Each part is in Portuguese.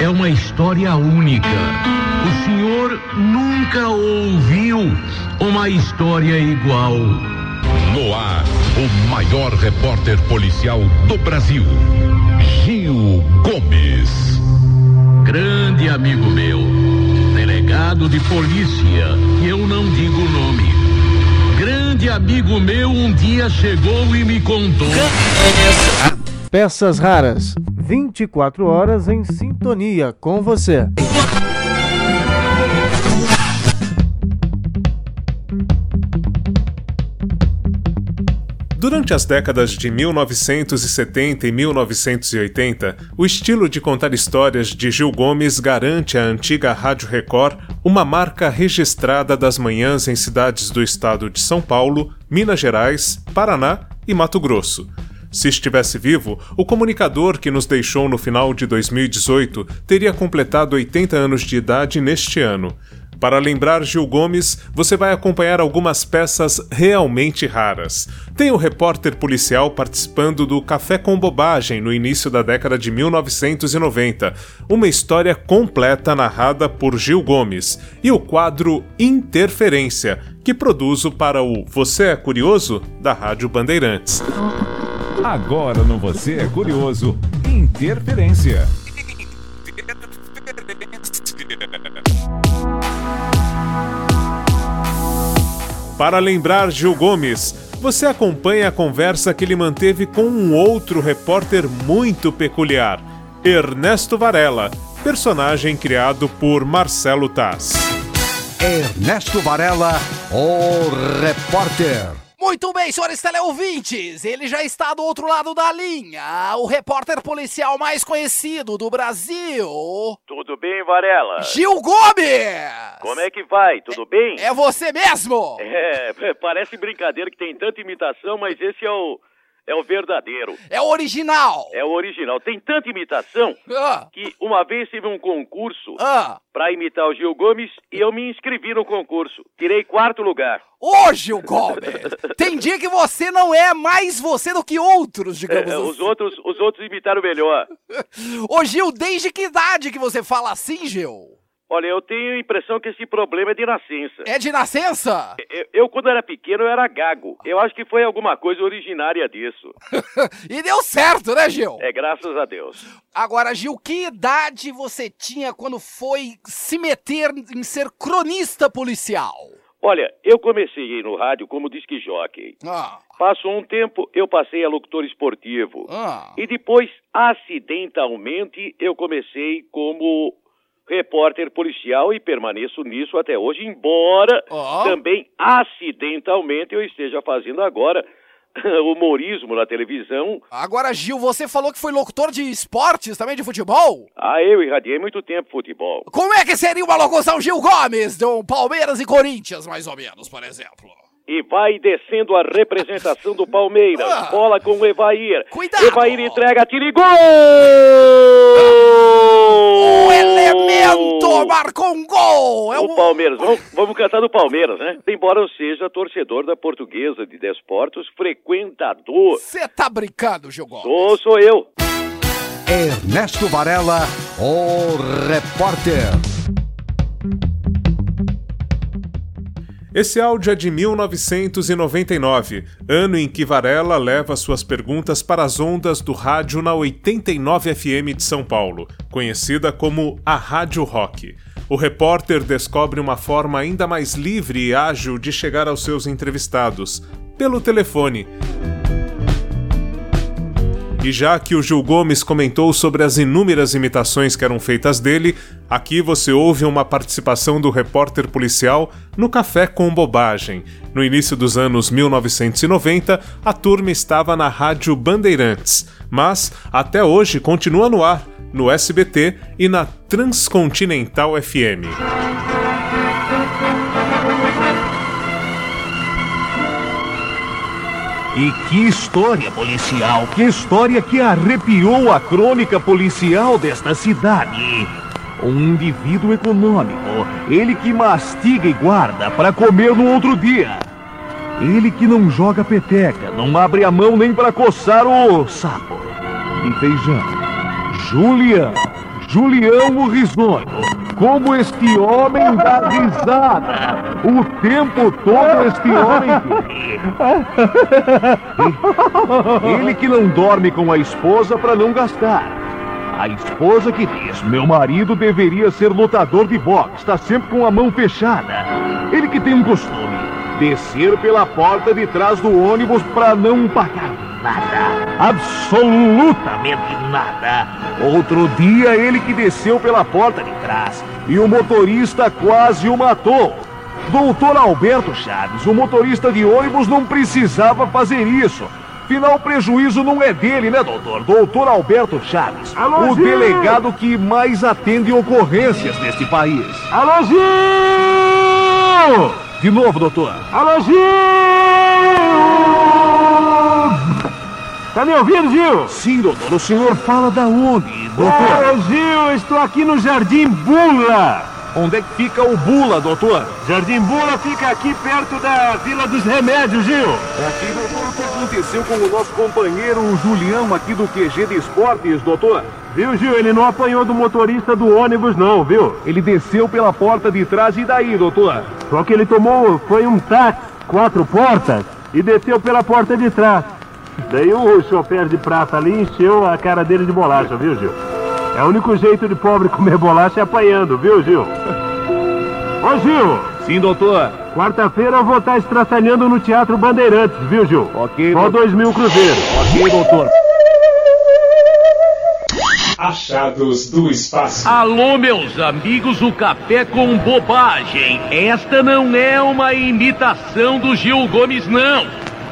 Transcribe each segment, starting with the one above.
é uma história única. O senhor nunca ouviu uma história igual. No ar, o maior repórter policial do Brasil, Gil Gomes. Grande amigo meu, delegado de polícia, eu não digo o nome. Grande amigo meu um dia chegou e me contou. Peças raras, 24 horas em sintonia com você. Durante as décadas de 1970 e 1980, o estilo de contar histórias de Gil Gomes garante à antiga Rádio Record uma marca registrada das manhãs em cidades do estado de São Paulo, Minas Gerais, Paraná e Mato Grosso. Se estivesse vivo, o comunicador que nos deixou no final de 2018 teria completado 80 anos de idade neste ano. Para lembrar Gil Gomes, você vai acompanhar algumas peças realmente raras. Tem o repórter policial participando do Café com Bobagem no início da década de 1990, uma história completa narrada por Gil Gomes, e o quadro Interferência, que produzo para o Você é Curioso da Rádio Bandeirantes. Agora no Você é Curioso, Interferência. Para lembrar Gil Gomes, você acompanha a conversa que ele manteve com um outro repórter muito peculiar, Ernesto Varela, personagem criado por Marcelo Taz. Ernesto Varela, o repórter. Muito bem, senhores teleouvintes, ele já está do outro lado da linha, o repórter policial mais conhecido do Brasil. Tudo bem, Varela? Gil Gomes! Como é que vai? Tudo bem? É você mesmo? É, parece brincadeira que tem tanta imitação, mas esse é o é o verdadeiro. É o original. É o original. Tem tanta imitação ah. que uma vez teve um concurso ah. para imitar o Gil Gomes e eu me inscrevi no concurso. Tirei quarto lugar. Ô, Gil Gomes! Tem dia que você não é mais você do que outros, digamos É, assim. os outros, os outros imitaram melhor. Ô, Gil, desde que idade que você fala assim, Gil? Olha, eu tenho a impressão que esse problema é de nascença. É de nascença? Eu, eu, quando era pequeno, eu era gago. Eu acho que foi alguma coisa originária disso. e deu certo, né, Gil? É, graças a Deus. Agora, Gil, que idade você tinha quando foi se meter em ser cronista policial? Olha, eu comecei no rádio como disque jockey. Ah. Passou um tempo, eu passei a locutor esportivo. Ah. E depois, acidentalmente, eu comecei como repórter policial e permaneço nisso até hoje, embora oh. também acidentalmente eu esteja fazendo agora humorismo na televisão. Agora, Gil, você falou que foi locutor de esportes também, de futebol? Ah, eu irradiei muito tempo futebol. Como é que seria uma locução Gil Gomes, do Palmeiras e Corinthians, mais ou menos, por exemplo? E vai descendo a representação do Palmeiras. Ah. Bola com o Evair. Cuidado! Evair entrega, tira e gol! O elemento marcou um gol! É o Palmeiras. Vamos, vamos cantar do Palmeiras, né? Embora eu seja torcedor da portuguesa de desportos, frequentador. Você tá brincando, Gil Gomes? Sou, sou eu. Ernesto Varela, o repórter. Esse áudio é de 1999, ano em que Varela leva suas perguntas para as ondas do rádio na 89 FM de São Paulo, conhecida como a Rádio Rock. O repórter descobre uma forma ainda mais livre e ágil de chegar aos seus entrevistados, pelo telefone. E já que o Gil Gomes comentou sobre as inúmeras imitações que eram feitas dele, aqui você ouve uma participação do repórter policial no Café com Bobagem. No início dos anos 1990, a turma estava na Rádio Bandeirantes, mas até hoje continua no ar, no SBT e na Transcontinental FM. E que história policial, que história que arrepiou a crônica policial desta cidade. Um indivíduo econômico, ele que mastiga e guarda para comer no outro dia. Ele que não joga peteca, não abre a mão nem para coçar o sapo. E feijão. Julião. Julião o Risonho. Como este homem dá risada. O tempo todo este homem. Ele que não dorme com a esposa para não gastar. A esposa que diz: Meu marido deveria ser lutador de boxe, está sempre com a mão fechada. Ele que tem um costume: descer pela porta de trás do ônibus para não pagar nada. Absolutamente nada. Outro dia, ele que desceu pela porta de trás e o motorista quase o matou. Doutor Alberto Chaves, o motorista de ônibus não precisava fazer isso. Afinal, o prejuízo não é dele, né, doutor? Doutor Alberto Chaves, Alô, o Gil! delegado que mais atende ocorrências neste país. Alô, Gil! De novo, doutor. Alô, Gil! Tá me ouvindo, Gil? Sim, doutor. O senhor fala da onde, doutor? Ô, Gil, estou aqui no Jardim Bula. Onde é que fica o Bula, doutor? Jardim Bula fica aqui perto da Vila dos Remédios, Gil. Aqui, doutor, o que aconteceu com o nosso companheiro o Julião aqui do QG de Esportes, doutor? Viu, Gil? Ele não apanhou do motorista do ônibus, não, viu? Ele desceu pela porta de trás e daí, doutor? Só que ele tomou, foi um táxi, quatro portas, e desceu pela porta de trás. Daí o chofer de prata ali encheu a cara dele de bolacha, viu, Gil? É o único jeito de pobre comer bolacha é apanhando, viu, Gil? Ô, Gil, Sim, doutor. quarta-feira eu vou estar estraçalhando no Teatro Bandeirantes, viu, Gil? Ok, Só dois mil cruzeiros. Ok, doutor. Achados do espaço. Alô, meus amigos, o café com bobagem. Esta não é uma imitação do Gil Gomes, não.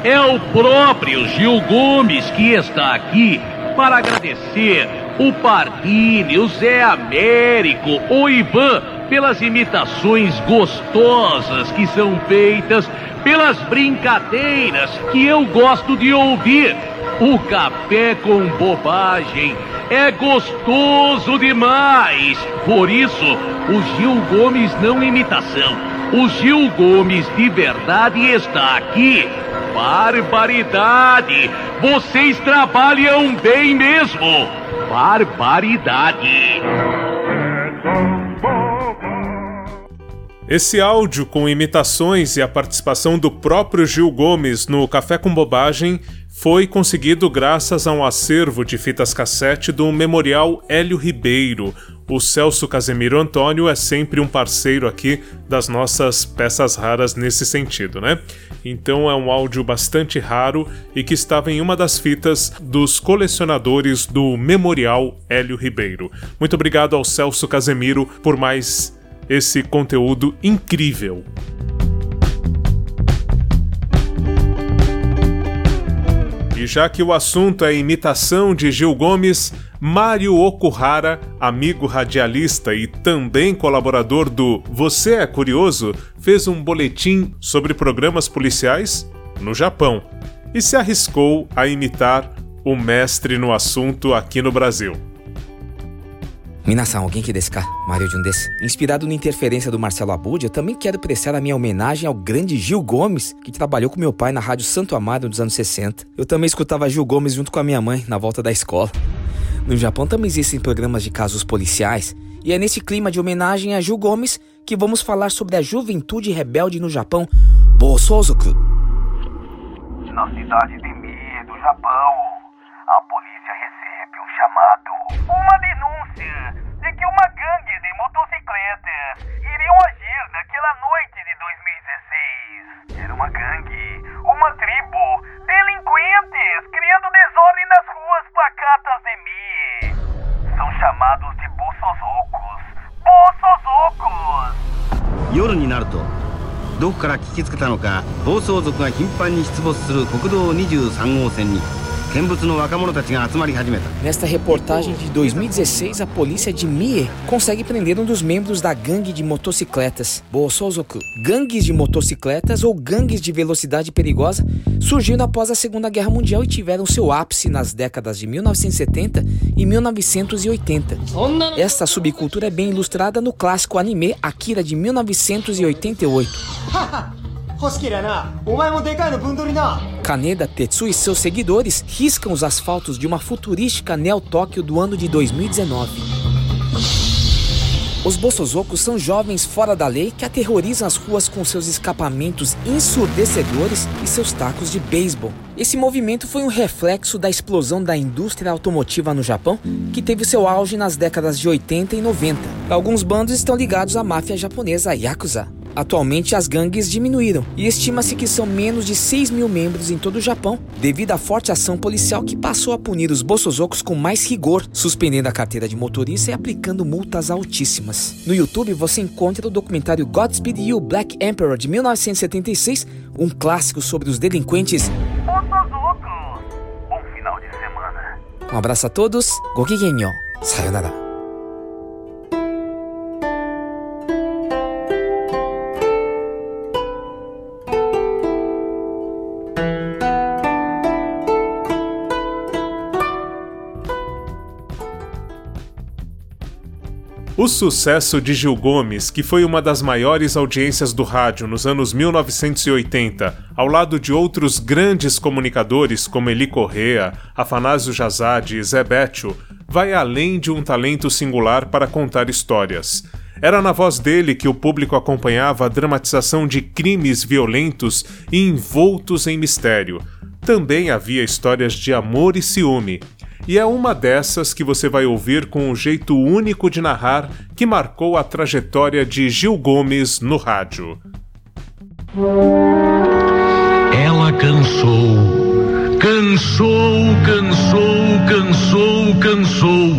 É o próprio Gil Gomes que está aqui para agradecer o Pardini, o Zé Américo, o Ivan, pelas imitações gostosas que são feitas, pelas brincadeiras que eu gosto de ouvir. O café com bobagem é gostoso demais. Por isso, o Gil Gomes não imitação. O Gil Gomes de verdade está aqui. Barbaridade! Vocês trabalham bem mesmo. Barbaridade! Esse áudio com imitações e a participação do próprio Gil Gomes no Café com Bobagem foi conseguido graças a um acervo de fitas cassete do Memorial Hélio Ribeiro. O Celso Casemiro Antônio é sempre um parceiro aqui das nossas peças raras nesse sentido, né? Então é um áudio bastante raro e que estava em uma das fitas dos colecionadores do Memorial Hélio Ribeiro. Muito obrigado ao Celso Casemiro por mais esse conteúdo incrível. E já que o assunto é imitação de Gil Gomes, Mário Okuhara, amigo radialista e também colaborador do Você é Curioso, fez um boletim sobre programas policiais no Japão e se arriscou a imitar o mestre no assunto aqui no Brasil. Minação, alguém que desse cá? Mário um desse. Inspirado na interferência do Marcelo Abud, eu também quero prestar a minha homenagem ao grande Gil Gomes, que trabalhou com meu pai na Rádio Santo Amaro nos anos 60. Eu também escutava Gil Gomes junto com a minha mãe na volta da escola. No Japão também existem programas de casos policiais, e é nesse clima de homenagem a Gil Gomes que vamos falar sobre a juventude rebelde no Japão, Bosozoku. Na cidade de Mie, do Japão, a polícia chamado. Uma denúncia de que uma gangue de motocicletas iriam agir naquela noite de 2016. Era uma gangue, uma tribo, delinquentes criando desordem nas ruas pacatas de Mie. São chamados de Bossozocos. Bossozocos! 夜になるとどこから聞きつけたのか暴走族が頻繁に出没する国道23号線に Nesta reportagem de 2016, a polícia de Mie consegue prender um dos membros da gangue de motocicletas, Bosozoku. Gangues de motocicletas ou gangues de velocidade perigosa surgiram após a Segunda Guerra Mundial e tiveram seu ápice nas décadas de 1970 e 1980. Esta subcultura é bem ilustrada no clássico anime Akira de 1988. Kaneda, Tetsu e seus seguidores riscam os asfaltos de uma futurística Neo Tóquio do ano de 2019. Os Bossozokos são jovens fora da lei que aterrorizam as ruas com seus escapamentos ensurdecedores e seus tacos de beisebol. Esse movimento foi um reflexo da explosão da indústria automotiva no Japão, que teve seu auge nas décadas de 80 e 90. Alguns bandos estão ligados à máfia japonesa Yakuza. Atualmente, as gangues diminuíram e estima-se que são menos de 6 mil membros em todo o Japão, devido à forte ação policial que passou a punir os bolsozocos com mais rigor, suspendendo a carteira de motorista e aplicando multas altíssimas. No YouTube você encontra o documentário Godspeed You Black Emperor de 1976, um clássico sobre os delinquentes. Bom final de semana. Um abraço a todos, Gokigenyo, sayonara. O sucesso de Gil Gomes, que foi uma das maiores audiências do rádio nos anos 1980, ao lado de outros grandes comunicadores como Eli Correa, Afanásio Jazade e Zé Bétio, vai além de um talento singular para contar histórias. Era na voz dele que o público acompanhava a dramatização de crimes violentos e envoltos em mistério. Também havia histórias de amor e ciúme, e é uma dessas que você vai ouvir com um jeito único de narrar que marcou a trajetória de Gil Gomes no rádio. Ela cansou, cansou, cansou, cansou, cansou.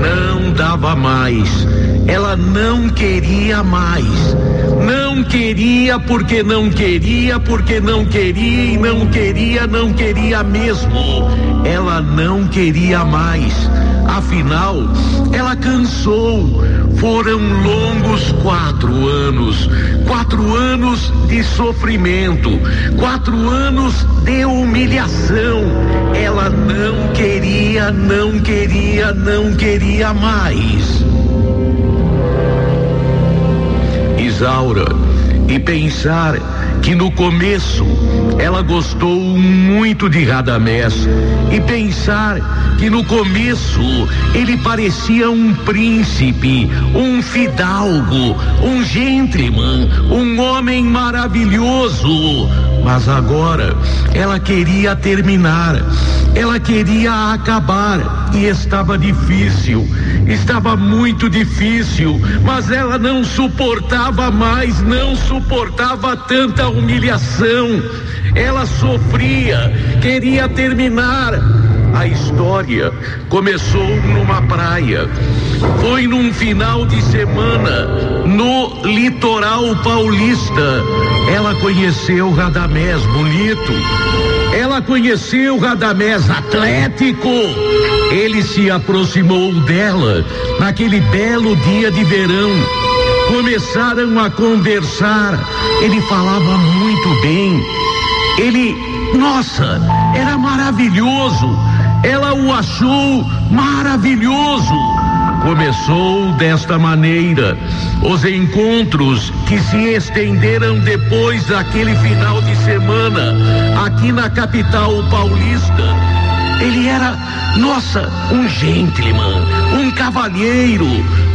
Não dava mais. Ela não queria mais. Não queria porque não queria, porque não queria e não queria, não queria mesmo. Ela não queria mais. Afinal, ela cansou. Foram longos quatro anos. Quatro anos de sofrimento. Quatro anos de humilhação. Ela não queria, não queria, não queria mais. Isaura e pensar que no começo ela gostou muito de Radamés e pensar que no começo ele parecia um príncipe, um fidalgo, um gentleman, um homem maravilhoso. Mas agora ela queria terminar, ela queria acabar e estava difícil, estava muito difícil, mas ela não suportava mais, não suportava tanta humilhação. Ela sofria, queria terminar. A história começou numa praia. Foi num final de semana no litoral paulista. Ela conheceu Radamés bonito. Ela conheceu Radamés atlético. Ele se aproximou dela naquele belo dia de verão. Começaram a conversar. Ele falava muito bem. Ele, nossa, era maravilhoso. Ela o achou maravilhoso. Começou desta maneira os encontros que se estenderam depois daquele final de semana aqui na capital paulista. Ele era, nossa, um gentleman, um cavalheiro,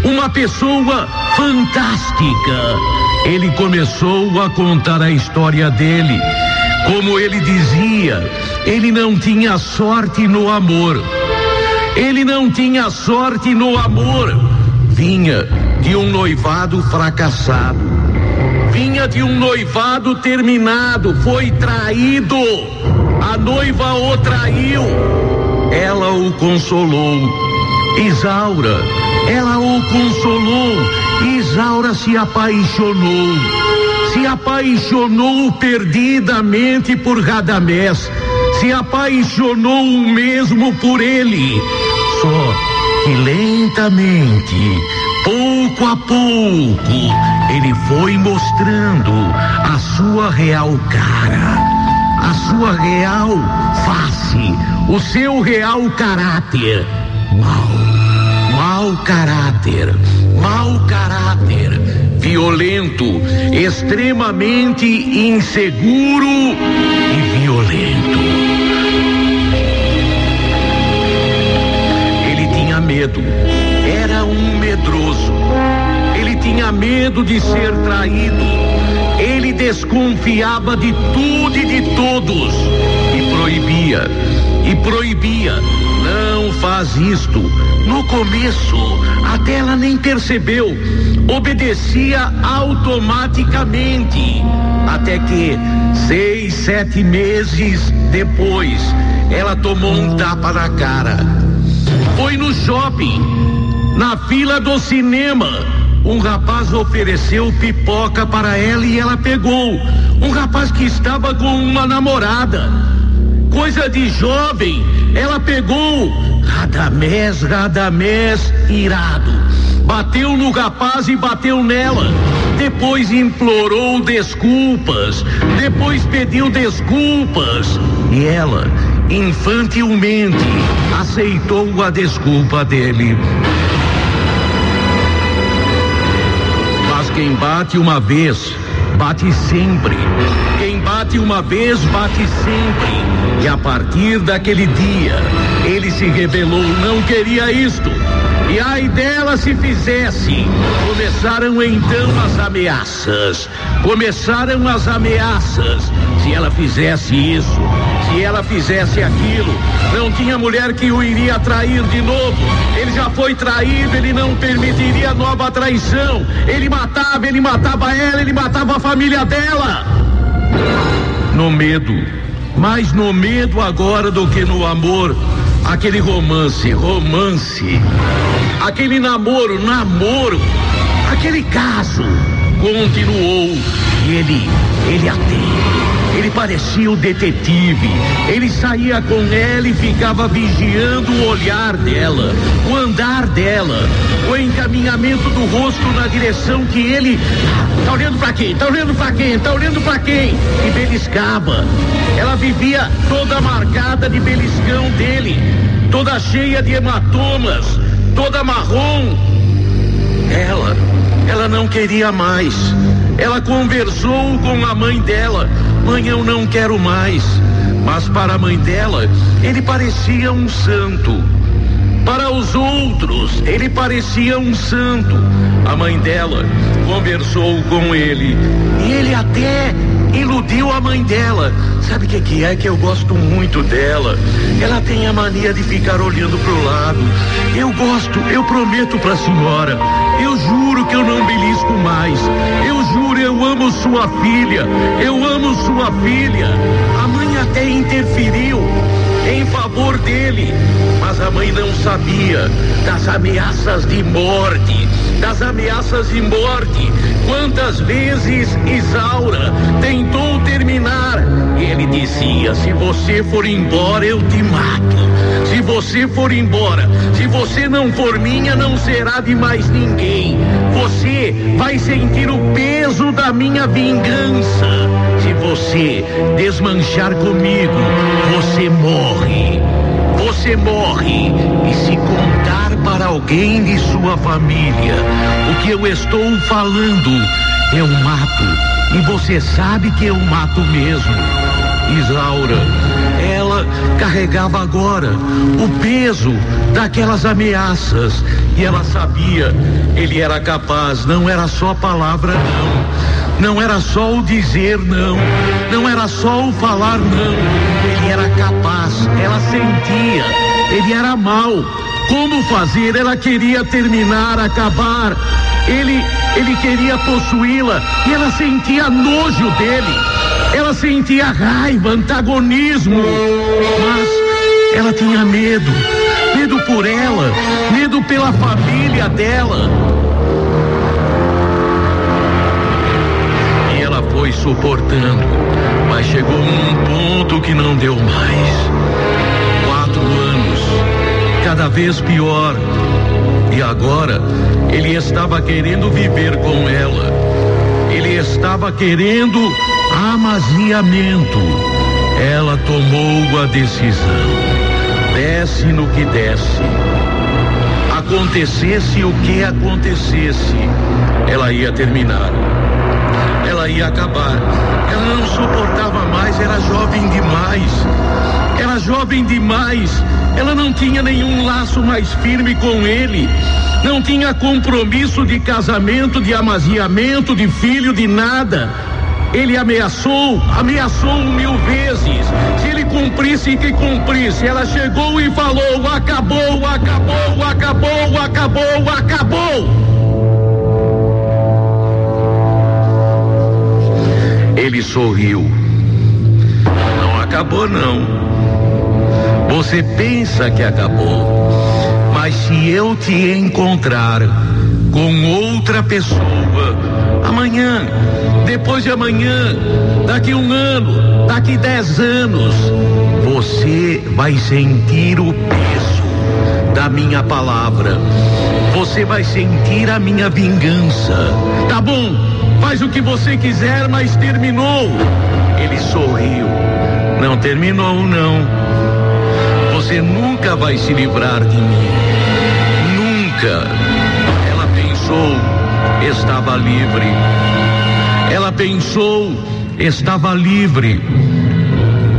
uma pessoa fantástica. Ele começou a contar a história dele. Como ele dizia, ele não tinha sorte no amor. Ele não tinha sorte no amor. Vinha de um noivado fracassado. Vinha de um noivado terminado. Foi traído. A noiva o traiu. Ela o consolou. Isaura, ela o consolou. Isaura se apaixonou se apaixonou perdidamente por Radamés, se apaixonou mesmo por ele. Só que lentamente, pouco a pouco, ele foi mostrando a sua real cara, a sua real face, o seu real caráter. Mal, mau caráter, mau caráter violento, extremamente inseguro e violento. Ele tinha medo, era um medroso. medo de ser traído. Ele desconfiava de tudo e de todos e proibia, e proibia. Faz isto. No começo, até ela nem percebeu. Obedecia automaticamente. Até que, seis, sete meses depois, ela tomou um tapa na cara. Foi no shopping, na fila do cinema. Um rapaz ofereceu pipoca para ela e ela pegou. Um rapaz que estava com uma namorada. Coisa de jovem, ela pegou. Radamés, Radamés, irado. Bateu no rapaz e bateu nela. Depois implorou desculpas. Depois pediu desculpas. E ela, infantilmente, aceitou a desculpa dele. Mas quem bate uma vez, bate sempre. Quem bate uma vez, bate sempre. E a partir daquele dia, ele se rebelou, não queria isto. E ai dela se fizesse. Começaram então as ameaças. Começaram as ameaças. Se ela fizesse isso, se ela fizesse aquilo, não tinha mulher que o iria trair de novo. Ele já foi traído, ele não permitiria nova traição. Ele matava, ele matava ela, ele matava a família dela. No medo, mais no medo agora do que no amor. Aquele romance, romance. Aquele namoro, namoro. Aquele caso continuou e ele, ele até, ele parecia o detetive. Ele saía com ela e ficava vigiando o olhar dela, o andar dela, o encaminhamento do rosto na direção que ele tá olhando para quem? Tá olhando para quem? Tá olhando para quem? E beliscava. Ela vivia toda marcada de beliscão dele, toda cheia de hematomas, toda marrom. Ela, ela não queria mais. Ela conversou com a mãe dela. Mãe, eu não quero mais. Mas para a mãe dela, ele parecia um santo. Para os outros, ele parecia um santo. A mãe dela conversou com ele e ele até iludiu a mãe dela. Sabe o que, que é que eu gosto muito dela? Ela tem a mania de ficar olhando pro lado. Eu gosto, eu prometo pra senhora. Eu juro que eu não belisco mais. Eu juro, eu amo sua filha. Eu amo sua filha. A mãe até interferiu em favor dele, mas a mãe não sabia das ameaças de morte, das ameaças de morte. Quantas vezes Isaura tentou terminar? Ele dizia: Se você for embora, eu te mato. Se você for embora, se você não for minha, não será de mais ninguém. Você vai sentir o peso da minha vingança. Se você desmanchar comigo, você morre. Você morre. E se contar para alguém de sua família o que eu estou falando, eu mato. E você sabe que eu mato mesmo. Isaura, ela carregava agora o peso daquelas ameaças e ela sabia, ele era capaz, não era só palavra não. Não era só o dizer não, não era só o falar não. Ele era capaz, ela sentia, ele era mal. Como fazer? Ela queria terminar, acabar. Ele, ele queria possuí-la e ela sentia nojo dele. Ela sentia raiva, antagonismo. Mas ela tinha medo. Medo por ela, medo pela família dela. E ela foi suportando, mas chegou num ponto que não deu mais. Cada vez pior. E agora ele estava querendo viver com ela. Ele estava querendo amaziamento. Ela tomou a decisão. Desce no que desce. Acontecesse o que acontecesse, ela ia terminar. Ela ia acabar. Ela não suportava mais, era jovem demais. Era jovem demais. Ela não tinha nenhum laço mais firme com ele. Não tinha compromisso de casamento, de amaziamento, de filho, de nada. Ele ameaçou, ameaçou mil vezes. Se ele cumprisse, que cumprisse. Ela chegou e falou: acabou, acabou, acabou, acabou, acabou. Ele sorriu. Não acabou, não. Você pensa que acabou. Mas se eu te encontrar com outra pessoa, amanhã, depois de amanhã, daqui um ano, daqui dez anos, você vai sentir o peso da minha palavra. Você vai sentir a minha vingança. Tá bom, faz o que você quiser, mas terminou. Ele sorriu. Não terminou, não. Você nunca vai se livrar de mim. Nunca. Ela pensou, estava livre. Ela pensou, estava livre.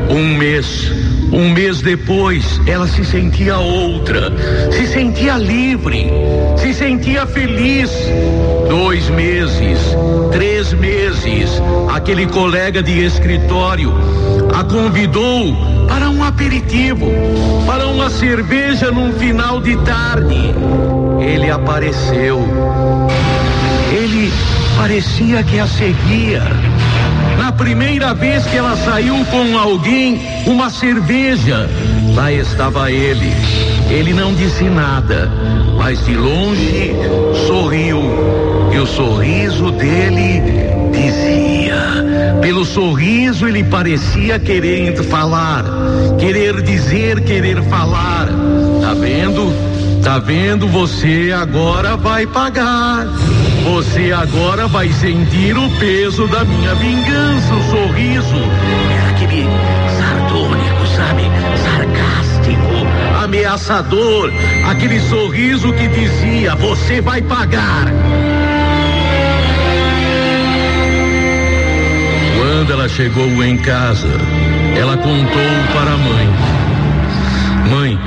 Um mês, um mês depois, ela se sentia outra, se sentia livre, se sentia feliz. Dois meses, três meses, aquele colega de escritório a convidou para um aperitivo, para uma cerveja num final de tarde. Ele apareceu. Ele parecia que a seguia. Na primeira vez que ela saiu com alguém, uma cerveja, lá estava ele. Ele não disse nada, mas de longe sorriu. E o sorriso dele dizia. Pelo sorriso ele parecia querer falar, querer dizer, querer falar. Tá vendo? Tá vendo? Você agora vai pagar. Você agora vai sentir o peso da minha vingança. O sorriso era aquele sardônico, sabe? Sarcástico, ameaçador. Aquele sorriso que dizia: Você vai pagar. Quando ela chegou em casa, ela contou para a mãe: Mãe,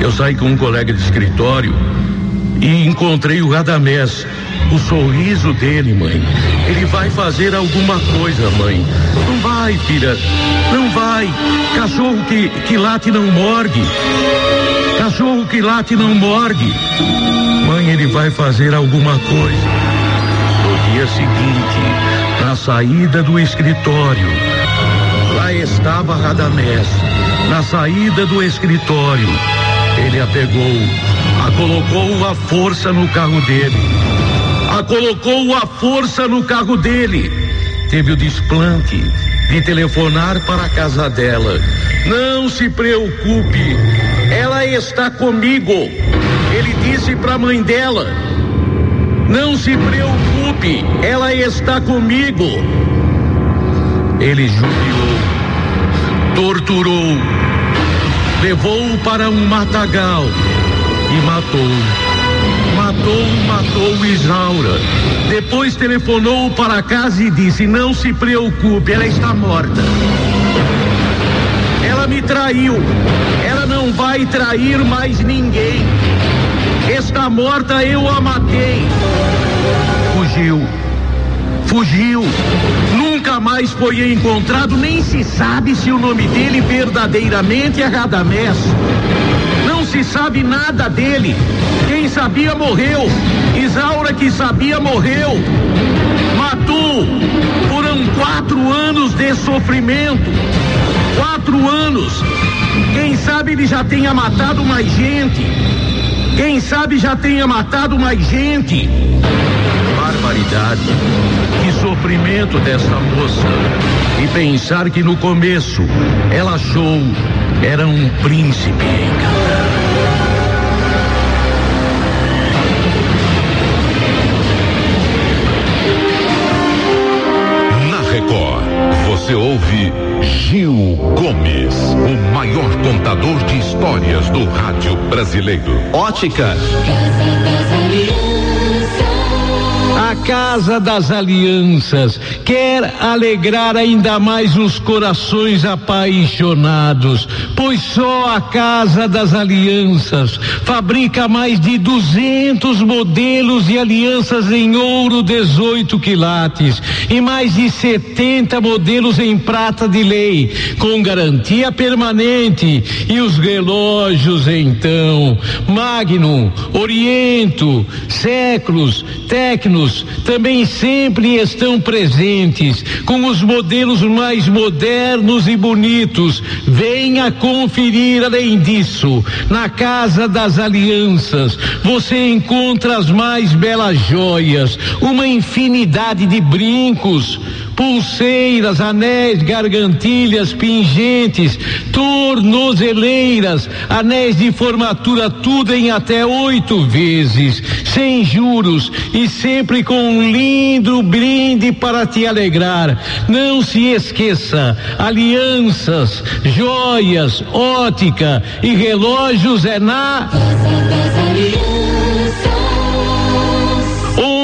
eu saí com um colega de escritório e encontrei o Radamés. O sorriso dele, mãe. Ele vai fazer alguma coisa, mãe. Não vai, filha. Não vai. Cachorro que, que late não morde. Cachorro que late não morde. Mãe, ele vai fazer alguma coisa. No dia seguinte, na saída do escritório, lá estava Radamés. Na saída do escritório, ele a pegou, a colocou à força no carro dele. A colocou à força no carro dele. Teve o desplante de telefonar para a casa dela. Não se preocupe, ela está comigo. Ele disse para a mãe dela: Não se preocupe, ela está comigo. Ele jubilou, torturou, levou-o para um matagal e matou. Matou, Isaura. Depois telefonou para casa e disse: Não se preocupe, ela está morta. Ela me traiu. Ela não vai trair mais ninguém. Está morta, eu a matei. Fugiu. Fugiu. Nunca mais foi encontrado, nem se sabe se o nome dele verdadeiramente é Radamés. Não se sabe nada dele. Quem sabia morreu. Isaura que sabia morreu. Matou. Foram quatro anos de sofrimento. Quatro anos. Quem sabe ele já tenha matado mais gente. Quem sabe já tenha matado mais gente. Barbaridade. Que sofrimento dessa moça. E pensar que no começo ela achou era um príncipe encantado. Você ouve Gil Gomes, o maior contador de histórias do rádio brasileiro. Óticas. Casa das Alianças quer alegrar ainda mais os corações apaixonados, pois só a Casa das Alianças fabrica mais de 200 modelos de alianças em ouro 18 quilates e mais de 70 modelos em prata de lei, com garantia permanente. E os relógios, então, Magnum, Oriento, Séculos, Tecnos, também sempre estão presentes com os modelos mais modernos e bonitos. Venha conferir além disso. Na Casa das Alianças, você encontra as mais belas joias, uma infinidade de brincos pulseiras, anéis, gargantilhas, pingentes, tornozeleiras, anéis de formatura, tudo em até oito vezes, sem juros e sempre com um lindo brinde para te alegrar. Não se esqueça, alianças, joias, ótica e relógios é na.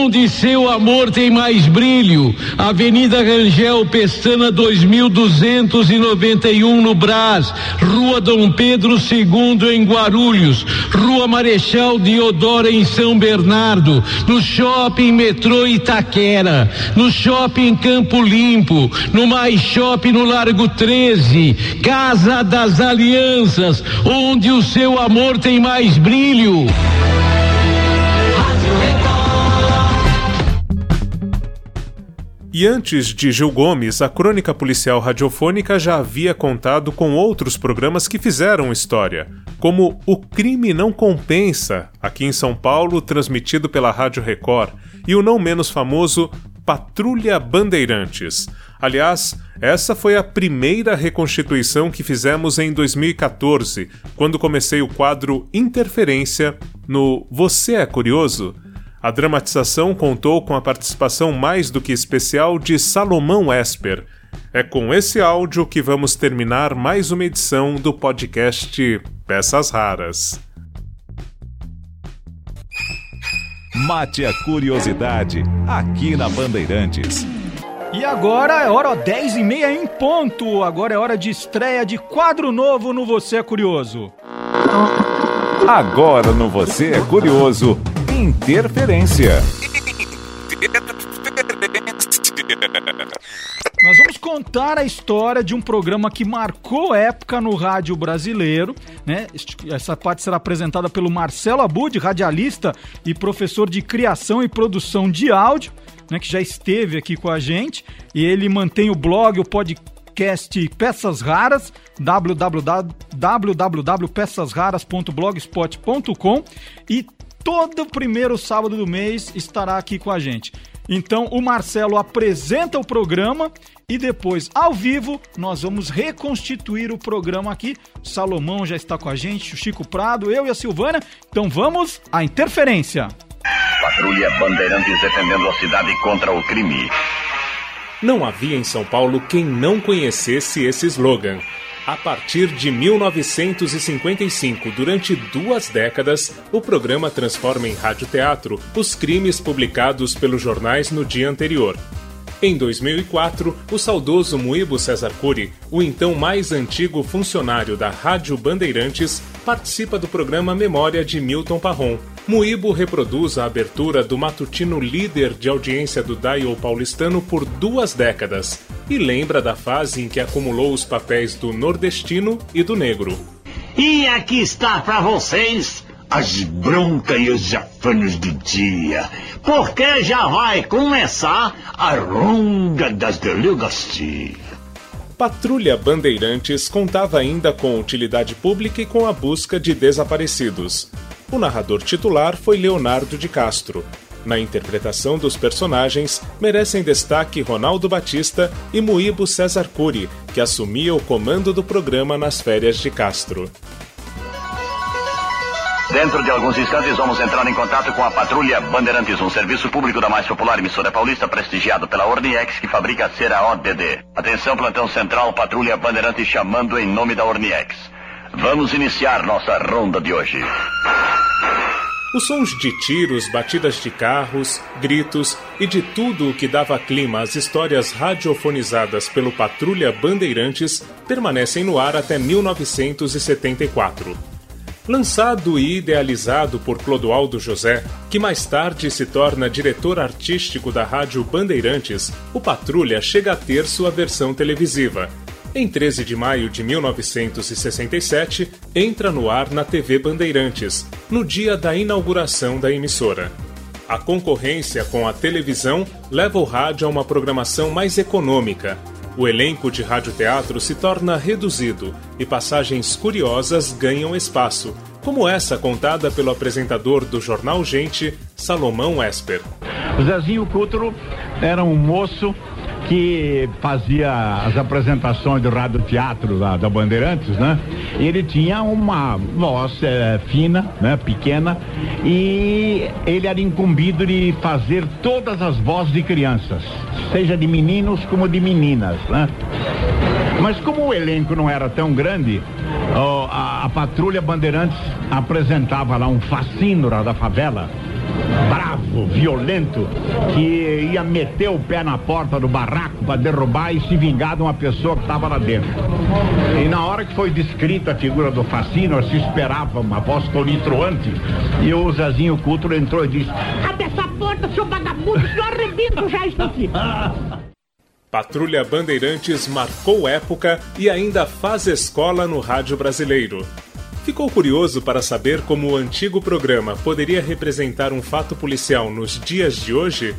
Onde seu amor tem mais brilho. Avenida Rangel Pestana 2291 no Brás, Rua Dom Pedro II em Guarulhos, Rua Marechal Deodoro em São Bernardo, no Shopping Metrô Itaquera, no Shopping Campo Limpo, no Mais Shopping no Largo 13, Casa das Alianças, onde o seu amor tem mais brilho. E antes de Gil Gomes, a crônica policial radiofônica já havia contado com outros programas que fizeram história, como O Crime Não Compensa, aqui em São Paulo, transmitido pela Rádio Record, e o não menos famoso Patrulha Bandeirantes. Aliás, essa foi a primeira reconstituição que fizemos em 2014, quando comecei o quadro Interferência no Você é Curioso? A dramatização contou com a participação mais do que especial de Salomão Esper. É com esse áudio que vamos terminar mais uma edição do podcast Peças Raras. Mate a curiosidade aqui na Bandeirantes. E agora é hora 10 e meia em ponto. Agora é hora de estreia de quadro novo no Você é Curioso. Agora no Você é Curioso, Interferência. Nós vamos contar a história de um programa que marcou época no rádio brasileiro, né? Essa parte será apresentada pelo Marcelo Abud, radialista e professor de criação e produção de áudio, né, que já esteve aqui com a gente, e ele mantém o blog, o podcast Peças Raras, www.peçasraras.blogspot.com e todo primeiro sábado do mês estará aqui com a gente. Então o Marcelo apresenta o programa e depois, ao vivo, nós vamos reconstituir o programa aqui. O Salomão já está com a gente, o Chico Prado, eu e a Silvana. Então vamos à interferência. Patrulha Bandeirantes defendendo a cidade contra o crime. Não havia em São Paulo quem não conhecesse esse slogan. A partir de 1955, durante duas décadas, o programa transforma em radioteatro os crimes publicados pelos jornais no dia anterior. Em 2004, o saudoso Muibo César Cury, o então mais antigo funcionário da Rádio Bandeirantes, participa do programa Memória de Milton Parron. Muibo reproduz a abertura do matutino líder de audiência do Dial paulistano por duas décadas e lembra da fase em que acumulou os papéis do nordestino e do negro. E aqui está para vocês as broncas e os jafanos do dia, porque já vai começar a ronda das delegacias. Patrulha Bandeirantes contava ainda com utilidade pública e com a busca de desaparecidos. O narrador titular foi Leonardo de Castro. Na interpretação dos personagens, merecem destaque Ronaldo Batista e Muíbo César Cury, que assumia o comando do programa nas férias de Castro. Dentro de alguns instantes vamos entrar em contato com a Patrulha Bandeirantes, um serviço público da mais popular emissora paulista, prestigiado pela Orniex, que fabrica a cera ODD. Atenção, plantão central, Patrulha Bandeirantes chamando em nome da Orniex. Vamos iniciar nossa ronda de hoje. Os sons de tiros, batidas de carros, gritos e de tudo o que dava clima às histórias radiofonizadas pelo Patrulha Bandeirantes permanecem no ar até 1974. Lançado e idealizado por Clodoaldo José, que mais tarde se torna diretor artístico da Rádio Bandeirantes, o Patrulha chega a ter sua versão televisiva. Em 13 de maio de 1967, entra no ar na TV Bandeirantes, no dia da inauguração da emissora. A concorrência com a televisão leva o rádio a uma programação mais econômica, o elenco de radioteatro se torna reduzido e passagens curiosas ganham espaço, como essa contada pelo apresentador do jornal Gente, Salomão Esper. Zezinho Cutro era um moço que fazia as apresentações do rádio teatro da, da Bandeirantes, né? Ele tinha uma voz é, fina, né? Pequena, e ele era incumbido de fazer todas as vozes de crianças, seja de meninos como de meninas, né? Mas como o elenco não era tão grande, a, a patrulha Bandeirantes apresentava lá um fascínora da favela bravo, violento, que ia meter o pé na porta do barraco para derrubar e se vingar de uma pessoa que estava lá dentro. E na hora que foi descrita a figura do Facino, se esperava uma voz tonitruante e o Zezinho Cultro entrou e disse: Abre essa porta, seu vagabundo, senhor arrebento já isso aqui. Patrulha Bandeirantes marcou época e ainda faz escola no rádio brasileiro. Ficou curioso para saber como o antigo programa poderia representar um fato policial nos dias de hoje?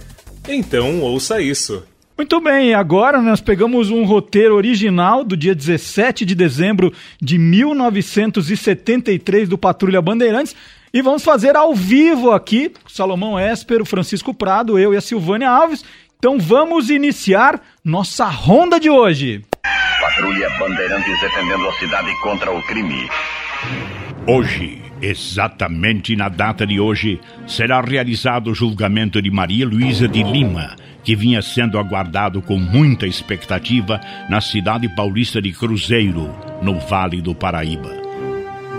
Então ouça isso. Muito bem, agora nós pegamos um roteiro original do dia 17 de dezembro de 1973 do Patrulha Bandeirantes e vamos fazer ao vivo aqui, Salomão Esper, o Francisco Prado, eu e a Silvânia Alves. Então vamos iniciar nossa ronda de hoje. Patrulha Bandeirantes defendendo a cidade contra o crime. Hoje, exatamente na data de hoje, será realizado o julgamento de Maria Luísa de Lima, que vinha sendo aguardado com muita expectativa na cidade paulista de Cruzeiro, no Vale do Paraíba.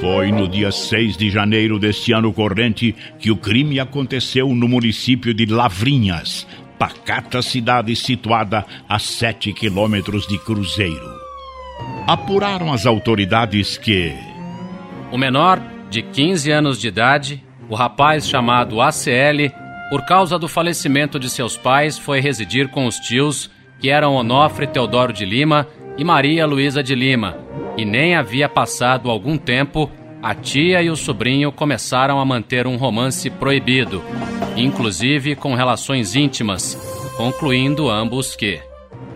Foi no dia 6 de janeiro deste ano corrente que o crime aconteceu no município de Lavrinhas, pacata cidade situada a 7 quilômetros de Cruzeiro. Apuraram as autoridades que o menor, de 15 anos de idade, o rapaz chamado ACL, por causa do falecimento de seus pais, foi residir com os tios, que eram Onofre Teodoro de Lima e Maria Luísa de Lima, e nem havia passado algum tempo, a tia e o sobrinho começaram a manter um romance proibido, inclusive com relações íntimas, concluindo ambos que.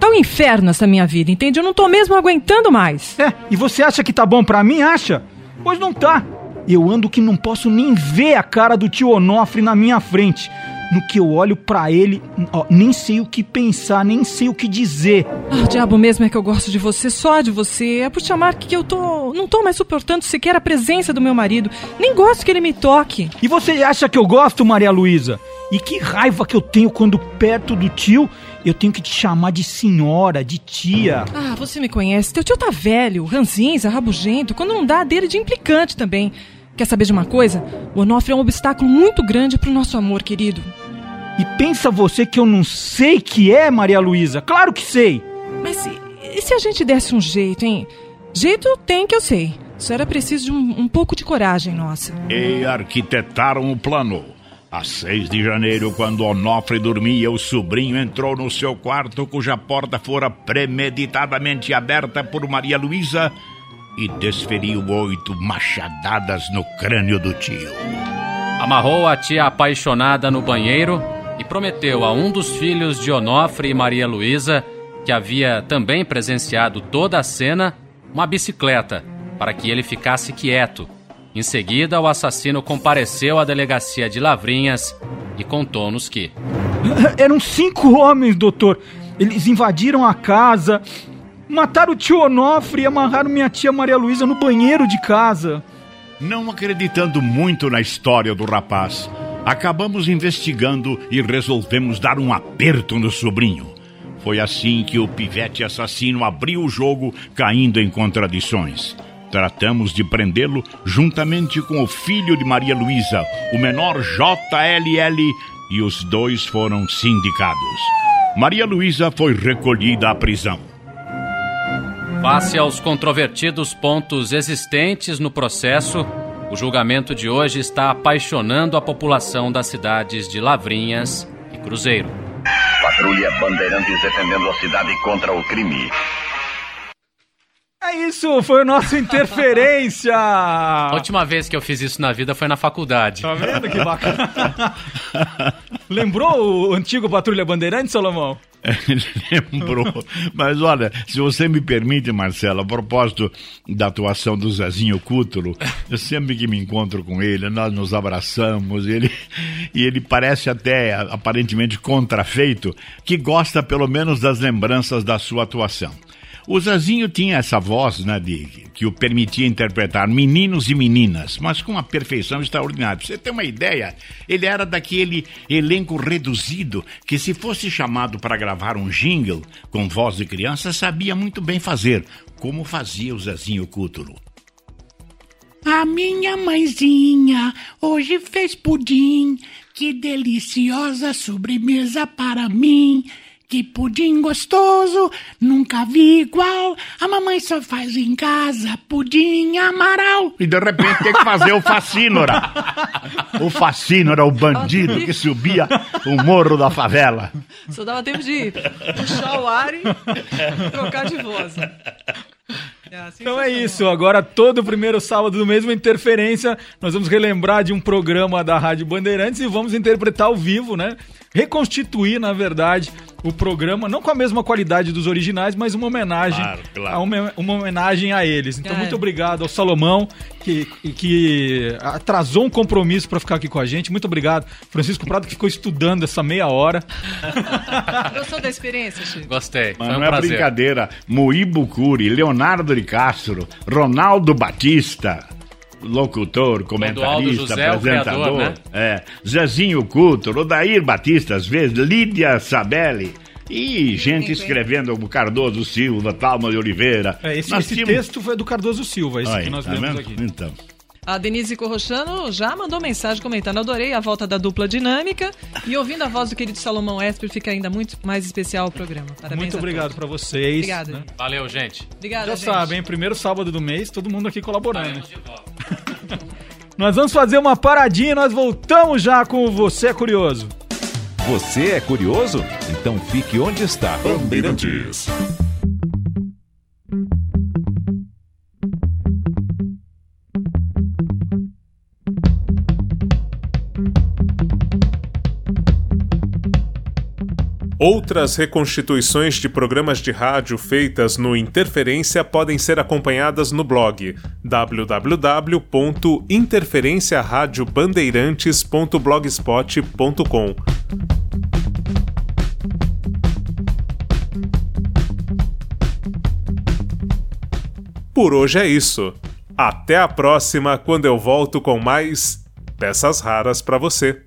Tá um inferno essa minha vida, entende? Eu não tô mesmo aguentando mais. É, e você acha que tá bom pra mim? Acha? Pois não tá. Eu ando que não posso nem ver a cara do tio Onofre na minha frente. No que eu olho para ele, ó, nem sei o que pensar, nem sei o que dizer. Ah, o diabo mesmo é que eu gosto de você, só de você. É por te amar que eu tô. não tô mais suportando sequer a presença do meu marido. Nem gosto que ele me toque. E você acha que eu gosto, Maria Luísa? E que raiva que eu tenho quando perto do tio eu tenho que te chamar de senhora, de tia. Ah, você me conhece. Teu tio tá velho, ranzinza, rabugento. Quando não dá, dele de implicante também. Quer saber de uma coisa? O Onofre é um obstáculo muito grande pro nosso amor, querido. E pensa você que eu não sei que é, Maria Luísa? Claro que sei! Mas e, e, se a gente desse um jeito, hein? Jeito tem que eu sei. Só era preciso de um, um pouco de coragem, nossa. E arquitetaram o plano. A 6 de janeiro, quando Onofre dormia, o sobrinho entrou no seu quarto, cuja porta fora premeditadamente aberta por Maria Luísa e desferiu oito machadadas no crânio do tio. Amarrou a tia apaixonada no banheiro e prometeu a um dos filhos de Onofre e Maria Luísa, que havia também presenciado toda a cena, uma bicicleta, para que ele ficasse quieto em seguida, o assassino compareceu à delegacia de Lavrinhas e contou-nos que. Eram cinco homens, doutor. Eles invadiram a casa, mataram o tio Onofre e amarraram minha tia Maria Luísa no banheiro de casa. Não acreditando muito na história do rapaz, acabamos investigando e resolvemos dar um aperto no sobrinho. Foi assim que o pivete assassino abriu o jogo, caindo em contradições. Tratamos de prendê-lo juntamente com o filho de Maria Luísa, o menor JLL, e os dois foram sindicados. Maria Luísa foi recolhida à prisão. Face aos controvertidos pontos existentes no processo, o julgamento de hoje está apaixonando a população das cidades de Lavrinhas e Cruzeiro. Patrulha Bandeirantes defendendo a cidade contra o crime. É isso, foi o nosso Interferência! A última vez que eu fiz isso na vida foi na faculdade. Tá vendo que bacana? Lembrou o antigo Patrulha Bandeirantes, Salomão? Lembrou. Mas olha, se você me permite, Marcelo, a propósito da atuação do Zezinho Cútulo, eu sempre que me encontro com ele, nós nos abraçamos, e ele, e ele parece até aparentemente contrafeito, que gosta pelo menos das lembranças da sua atuação. O Zezinho tinha essa voz, né, de, que o permitia interpretar meninos e meninas, mas com uma perfeição extraordinária. Pra você ter uma ideia, ele era daquele elenco reduzido que, se fosse chamado para gravar um jingle com voz de criança, sabia muito bem fazer, como fazia o Zezinho Cútulo. A minha mãezinha hoje fez pudim, que deliciosa sobremesa para mim. Que pudim gostoso, nunca vi igual. A mamãe só faz em casa pudim amaral. E de repente tem que fazer o Facínora. O Facínora, o bandido que subia o morro da favela. Só dava tempo de puxar o ar e trocar de voz. Então é isso, agora todo primeiro sábado do mês, uma interferência, nós vamos relembrar de um programa da Rádio Bandeirantes e vamos interpretar ao vivo, né? Reconstituir, na verdade, o programa, não com a mesma qualidade dos originais, mas uma homenagem, Claro, claro. A uma, uma homenagem a eles. Então, É. muito obrigado ao Salomão, que, que atrasou um compromisso para ficar aqui com a gente. Muito obrigado, Francisco Prado, que ficou estudando essa meia hora. Gostou da experiência, Chico? Gostei, Mas foi um não é prazer. brincadeira. Moíbo Curi, Leonardo de Castro, Ronaldo Batista, locutor, comentarista, José, o apresentador. criador, né? É, Zezinho Couto, Odair Batista, às vezes, Lídia Sabelli. E gente escrevendo o Cardoso Silva, Talma de Oliveira. É, esse esse tínhamos- texto foi do Cardoso Silva, esse Aí, que nós tá lemos vendo? aqui. Então. A Denise Corrochano já mandou mensagem comentando. Adorei a volta da dupla dinâmica. E ouvindo a voz do querido Salomão Esper, fica ainda muito mais especial o programa. Parabéns Muito obrigado para vocês. Obrigada. né? Valeu, gente. Obrigada, Já gente. sabem, primeiro sábado do mês, todo mundo aqui colaborando. nós vamos fazer uma paradinha e nós voltamos já com o Você é Curioso. Você é curioso? Então fique onde está. Bandeirantes. Outras reconstituições de programas de rádio feitas no Interferência podem ser acompanhadas no blog www.interferenciaradiobandeirantes.blogspot.com. Por hoje é isso. Até a próxima, quando eu volto com mais peças raras para você.